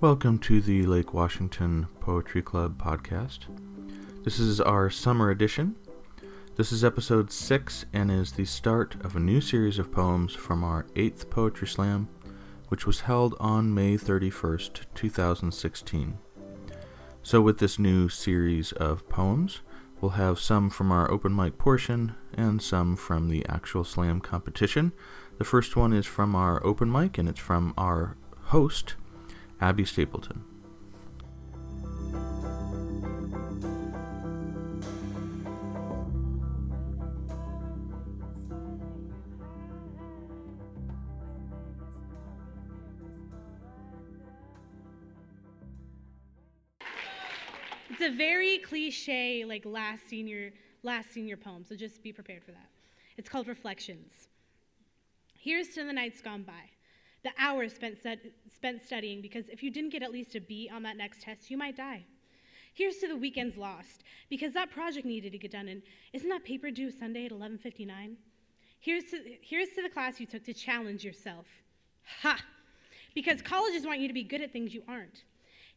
Welcome to the Lake Washington Poetry Club podcast. This is our summer edition. This is episode 6 and is the start of a new series of poems from our 8th Poetry Slam, which was held on May 31st, 2016. So, with this new series of poems, we'll have some from our open mic portion and some from the actual slam competition. The first one is from our open mic and it's from our host, Abby Stapleton. It's a very cliche, like last senior, last senior poem, so just be prepared for that. It's called Reflections. Here's to the nights gone by the hours spent, spent studying, because if you didn't get at least a B on that next test, you might die. Here's to the weekends lost, because that project needed to get done, and isn't that paper due Sunday at 11:59? Here's to, here's to the class you took to challenge yourself. Ha! Because colleges want you to be good at things you aren't.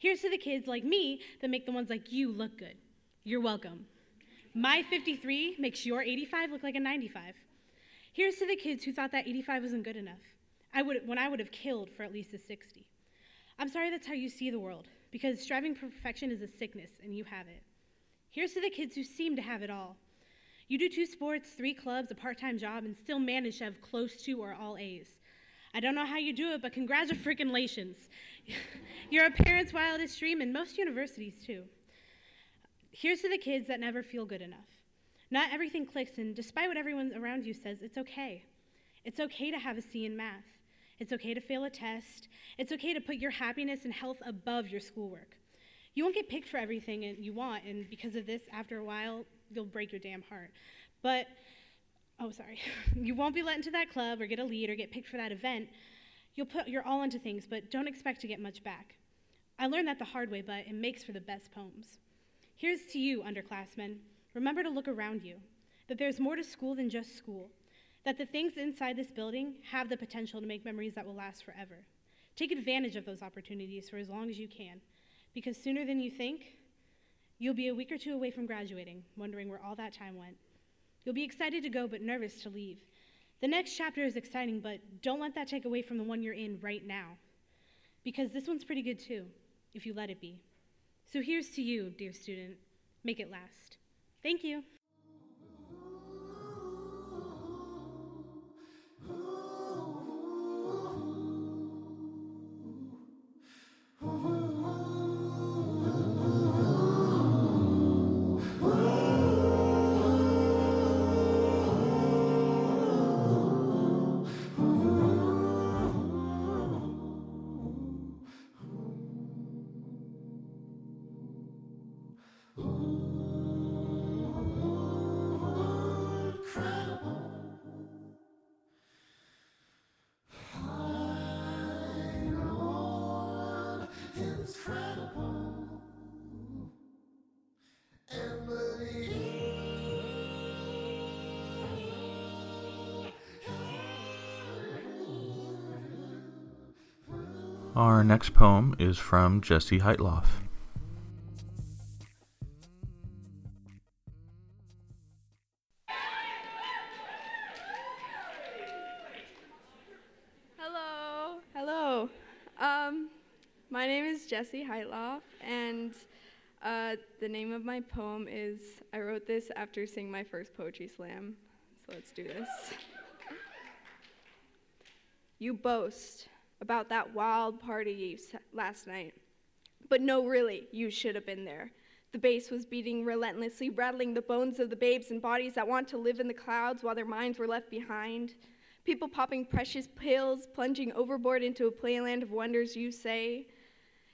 Here's to the kids like me that make the ones like you look good. You're welcome. My 53 makes your 85 look like a 95. Here's to the kids who thought that 85 wasn't good enough. I would, when I would have killed for at least a 60. I'm sorry that's how you see the world, because striving for perfection is a sickness, and you have it. Here's to the kids who seem to have it all. You do two sports, three clubs, a part time job, and still manage to have close to or all A's. I don't know how you do it, but congratulations. You're a parent's wildest dream, and most universities too. Here's to the kids that never feel good enough. Not everything clicks, and despite what everyone around you says, it's okay. It's okay to have a C in math. It's okay to fail a test. It's okay to put your happiness and health above your schoolwork. You won't get picked for everything you want, and because of this, after a while, you'll break your damn heart. But, oh, sorry. you won't be let into that club or get a lead or get picked for that event. You'll put your all into things, but don't expect to get much back. I learned that the hard way, but it makes for the best poems. Here's to you, underclassmen. Remember to look around you, that there's more to school than just school that the things inside this building have the potential to make memories that will last forever. Take advantage of those opportunities for as long as you can, because sooner than you think, you'll be a week or two away from graduating, wondering where all that time went. You'll be excited to go, but nervous to leave. The next chapter is exciting, but don't let that take away from the one you're in right now, because this one's pretty good too, if you let it be. So here's to you, dear student. Make it last. Thank you. Our next poem is from Jesse Heitloff. Jesse Heitloff, and uh, the name of my poem is I wrote this after seeing my first poetry slam. So let's do this. You boast about that wild party last night. But no, really, you should have been there. The bass was beating relentlessly, rattling the bones of the babes and bodies that want to live in the clouds while their minds were left behind. People popping precious pills, plunging overboard into a playland of wonders, you say.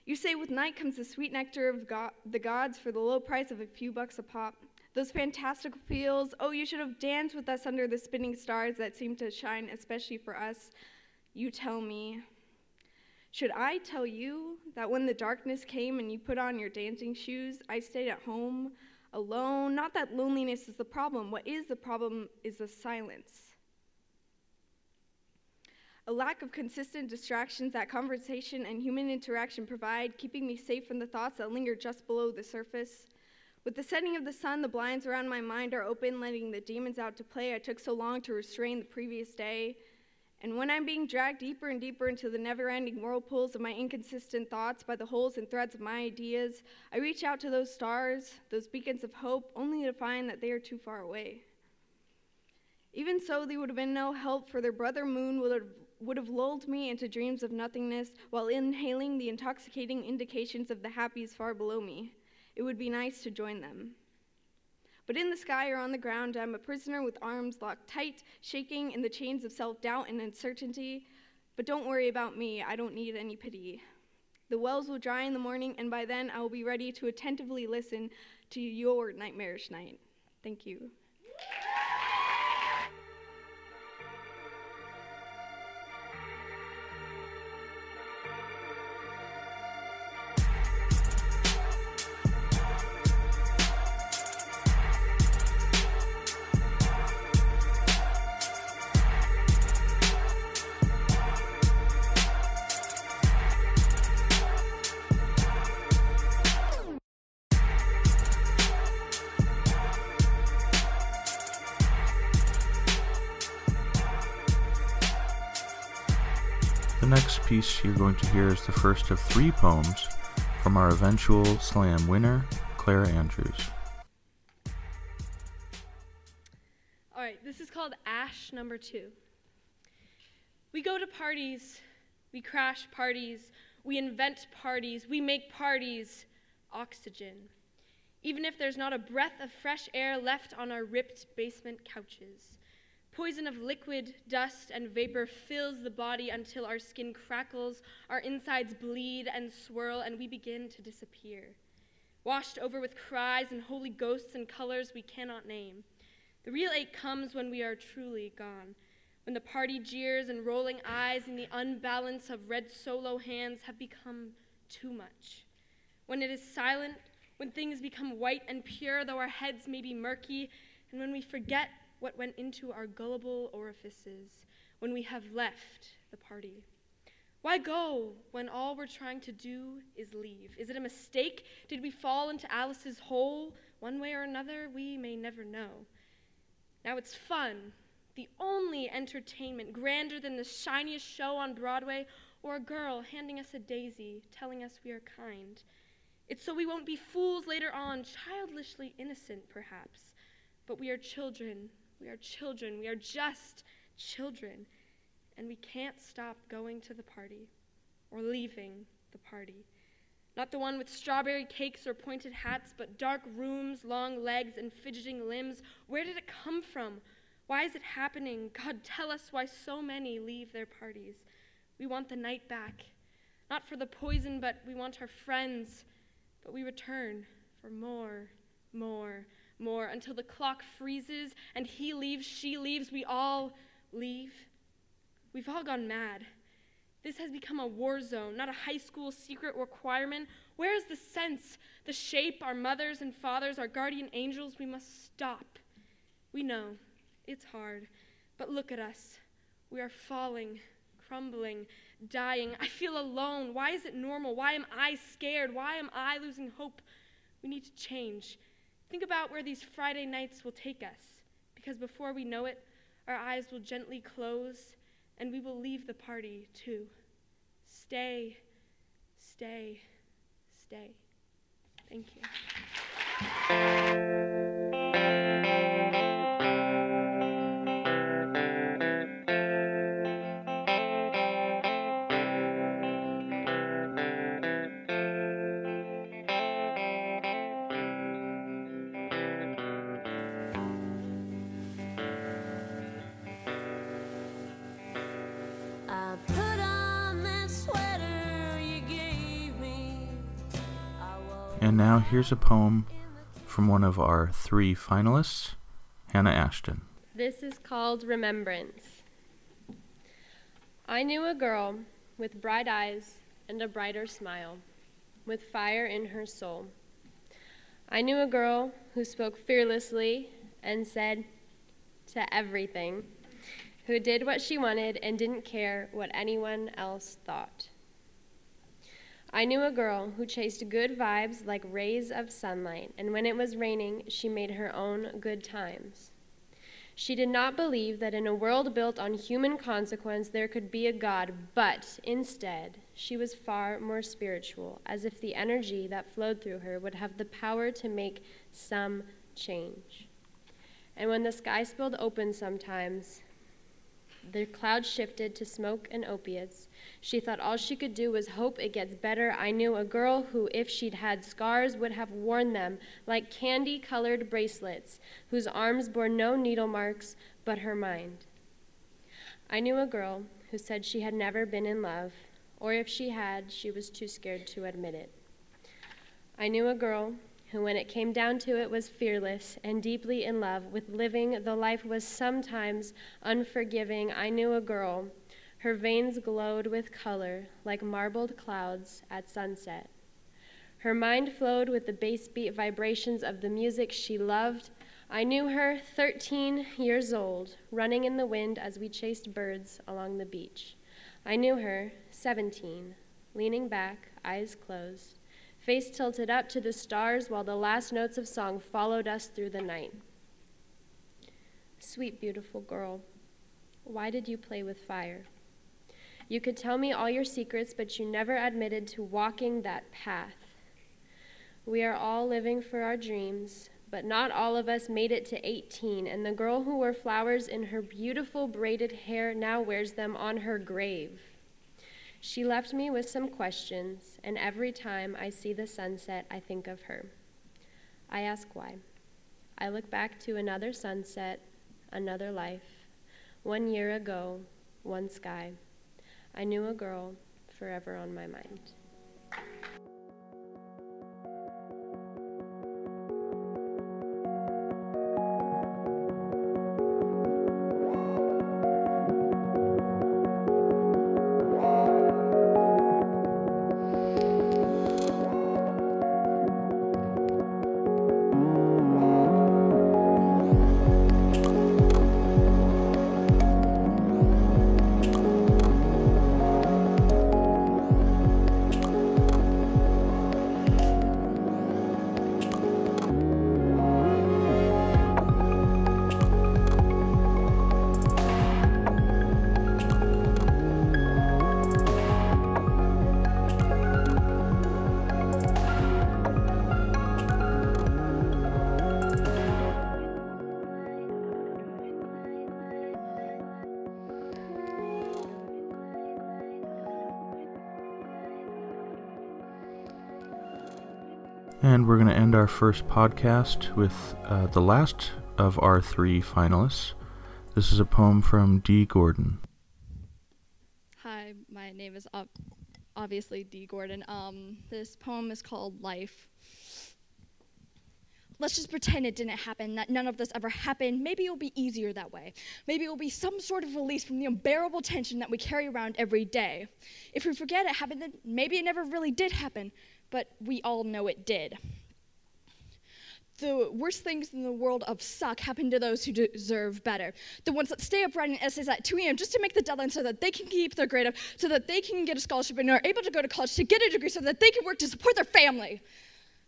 You say with night comes the sweet nectar of God, the gods for the low price of a few bucks a pop. Those fantastical feels, oh, you should have danced with us under the spinning stars that seem to shine especially for us. You tell me. Should I tell you that when the darkness came and you put on your dancing shoes, I stayed at home alone? Not that loneliness is the problem. What is the problem is the silence. A lack of consistent distractions that conversation and human interaction provide, keeping me safe from the thoughts that linger just below the surface. With the setting of the sun, the blinds around my mind are open, letting the demons out to play I took so long to restrain the previous day. And when I'm being dragged deeper and deeper into the never ending whirlpools of my inconsistent thoughts by the holes and threads of my ideas, I reach out to those stars, those beacons of hope, only to find that they are too far away. Even so, they would have been no help, for their brother moon would have would have lulled me into dreams of nothingness while inhaling the intoxicating indications of the happies far below me. It would be nice to join them. But in the sky or on the ground, I'm a prisoner with arms locked tight, shaking in the chains of self doubt and uncertainty. But don't worry about me, I don't need any pity. The wells will dry in the morning, and by then I will be ready to attentively listen to your nightmarish night. Thank you. Piece you're going to hear is the first of three poems from our eventual slam winner, Clara Andrews. All right, this is called Ash number two. We go to parties, we crash parties, we invent parties, we make parties oxygen. Even if there's not a breath of fresh air left on our ripped basement couches. Poison of liquid, dust, and vapor fills the body until our skin crackles, our insides bleed and swirl, and we begin to disappear. Washed over with cries and holy ghosts and colors we cannot name. The real ache comes when we are truly gone, when the party jeers and rolling eyes and the unbalance of red solo hands have become too much. When it is silent, when things become white and pure, though our heads may be murky, and when we forget what went into our gullible orifices when we have left the party. Why go when all we're trying to do is leave? Is it a mistake? Did we fall into Alice's hole one way or another? We may never know. Now it's fun, the only entertainment, grander than the shiniest show on Broadway or a girl handing us a daisy, telling us we are kind. It's so we won't be fools later on, childishly innocent perhaps, but we are children we are children. We are just children. And we can't stop going to the party or leaving the party. Not the one with strawberry cakes or pointed hats, but dark rooms, long legs, and fidgeting limbs. Where did it come from? Why is it happening? God, tell us why so many leave their parties. We want the night back. Not for the poison, but we want our friends. But we return for more, more, more until the clock freezes and he leaves, she leaves, we all leave. We've all gone mad. This has become a war zone, not a high school secret requirement. Where is the sense, the shape, our mothers and fathers, our guardian angels? We must stop. We know it's hard, but look at us. We are falling, crumbling, dying. I feel alone. Why is it normal? Why am I scared? Why am I losing hope? We need to change. Think about where these Friday nights will take us, because before we know it, our eyes will gently close and we will leave the party too. Stay, stay, stay. Thank you. And now here's a poem from one of our three finalists, Hannah Ashton. This is called Remembrance. I knew a girl with bright eyes, and a brighter smile, with fire in her soul. I knew a girl who spoke fearlessly and said to everything, who did what she wanted and didn't care what anyone else thought. I knew a girl who chased good vibes like rays of sunlight, and when it was raining, she made her own good times. She did not believe that in a world built on human consequence there could be a God, but instead, she was far more spiritual, as if the energy that flowed through her would have the power to make some change. And when the sky spilled open sometimes, the clouds shifted to smoke and opiates. She thought all she could do was hope it gets better. I knew a girl who, if she'd had scars, would have worn them like candy colored bracelets, whose arms bore no needle marks but her mind. I knew a girl who said she had never been in love, or if she had, she was too scared to admit it. I knew a girl who, when it came down to it, was fearless and deeply in love with living, though life was sometimes unforgiving. I knew a girl. Her veins glowed with color like marbled clouds at sunset. Her mind flowed with the bass beat vibrations of the music she loved. I knew her, 13 years old, running in the wind as we chased birds along the beach. I knew her, 17, leaning back, eyes closed, face tilted up to the stars while the last notes of song followed us through the night. Sweet, beautiful girl, why did you play with fire? You could tell me all your secrets, but you never admitted to walking that path. We are all living for our dreams, but not all of us made it to 18, and the girl who wore flowers in her beautiful braided hair now wears them on her grave. She left me with some questions, and every time I see the sunset, I think of her. I ask why. I look back to another sunset, another life, one year ago, one sky. I knew a girl forever on my mind. And we're going to end our first podcast with uh, the last of our three finalists. This is a poem from Dee Gordon. Hi, my name is ob- obviously Dee Gordon. Um, this poem is called Life. Let's just pretend it didn't happen, that none of this ever happened. Maybe it'll be easier that way. Maybe it'll be some sort of release from the unbearable tension that we carry around every day. If we forget it happened, then maybe it never really did happen, but we all know it did. The worst things in the world of suck happen to those who deserve better. The ones that stay up writing essays at 2 a.m. just to make the deadline so that they can keep their grade up, so that they can get a scholarship and are able to go to college to get a degree so that they can work to support their family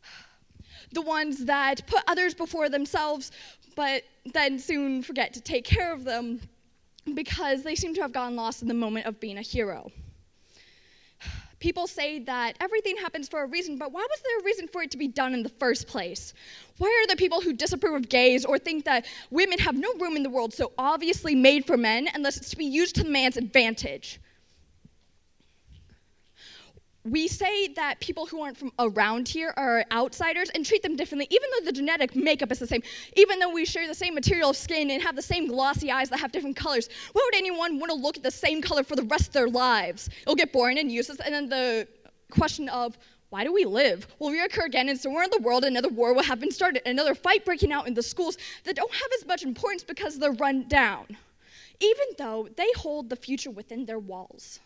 the ones that put others before themselves, but then soon forget to take care of them because they seem to have gotten lost in the moment of being a hero. People say that everything happens for a reason, but why was there a reason for it to be done in the first place? Why are there people who disapprove of gays or think that women have no room in the world so obviously made for men unless it's to be used to the man's advantage? We say that people who aren't from around here are outsiders and treat them differently, even though the genetic makeup is the same, even though we share the same material of skin and have the same glossy eyes that have different colors. Why would anyone want to look at the same color for the rest of their lives? It'll get boring and useless. And then the question of, why do we live? Will reoccur again, and somewhere in the world, another war will have been started, another fight breaking out in the schools that don't have as much importance because they're run down, even though they hold the future within their walls.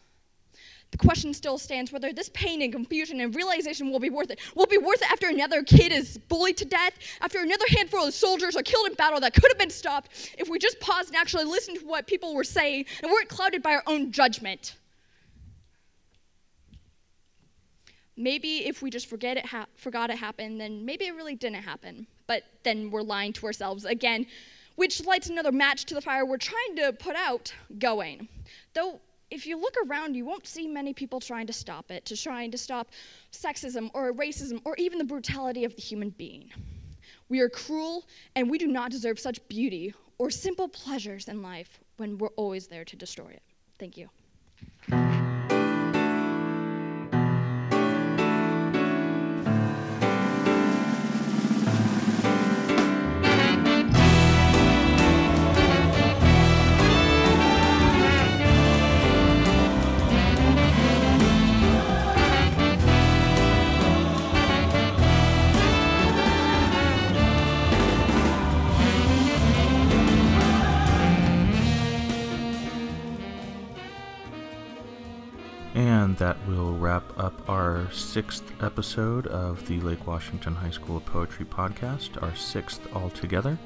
The question still stands whether this pain and confusion and realization will be worth it. Will be worth it after another kid is bullied to death, after another handful of soldiers are killed in battle that could have been stopped, if we just paused and actually listened to what people were saying and weren't clouded by our own judgment. Maybe if we just forget it ha- forgot it happened, then maybe it really didn't happen. But then we're lying to ourselves again, which lights another match to the fire we're trying to put out going. Though if you look around, you won't see many people trying to stop it, to trying to stop sexism or racism or even the brutality of the human being. We are cruel and we do not deserve such beauty or simple pleasures in life when we're always there to destroy it. Thank you. And that will wrap up our sixth episode of the Lake Washington High School Poetry Podcast, our sixth altogether.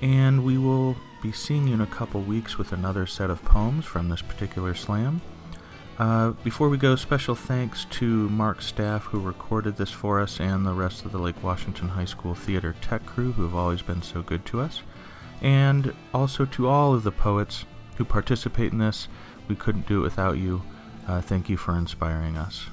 And we will be seeing you in a couple weeks with another set of poems from this particular slam. Uh, before we go, special thanks to Mark staff who recorded this for us and the rest of the Lake Washington High School Theater Tech crew who have always been so good to us. And also to all of the poets who participate in this. We couldn't do it without you. Uh, thank you for inspiring us.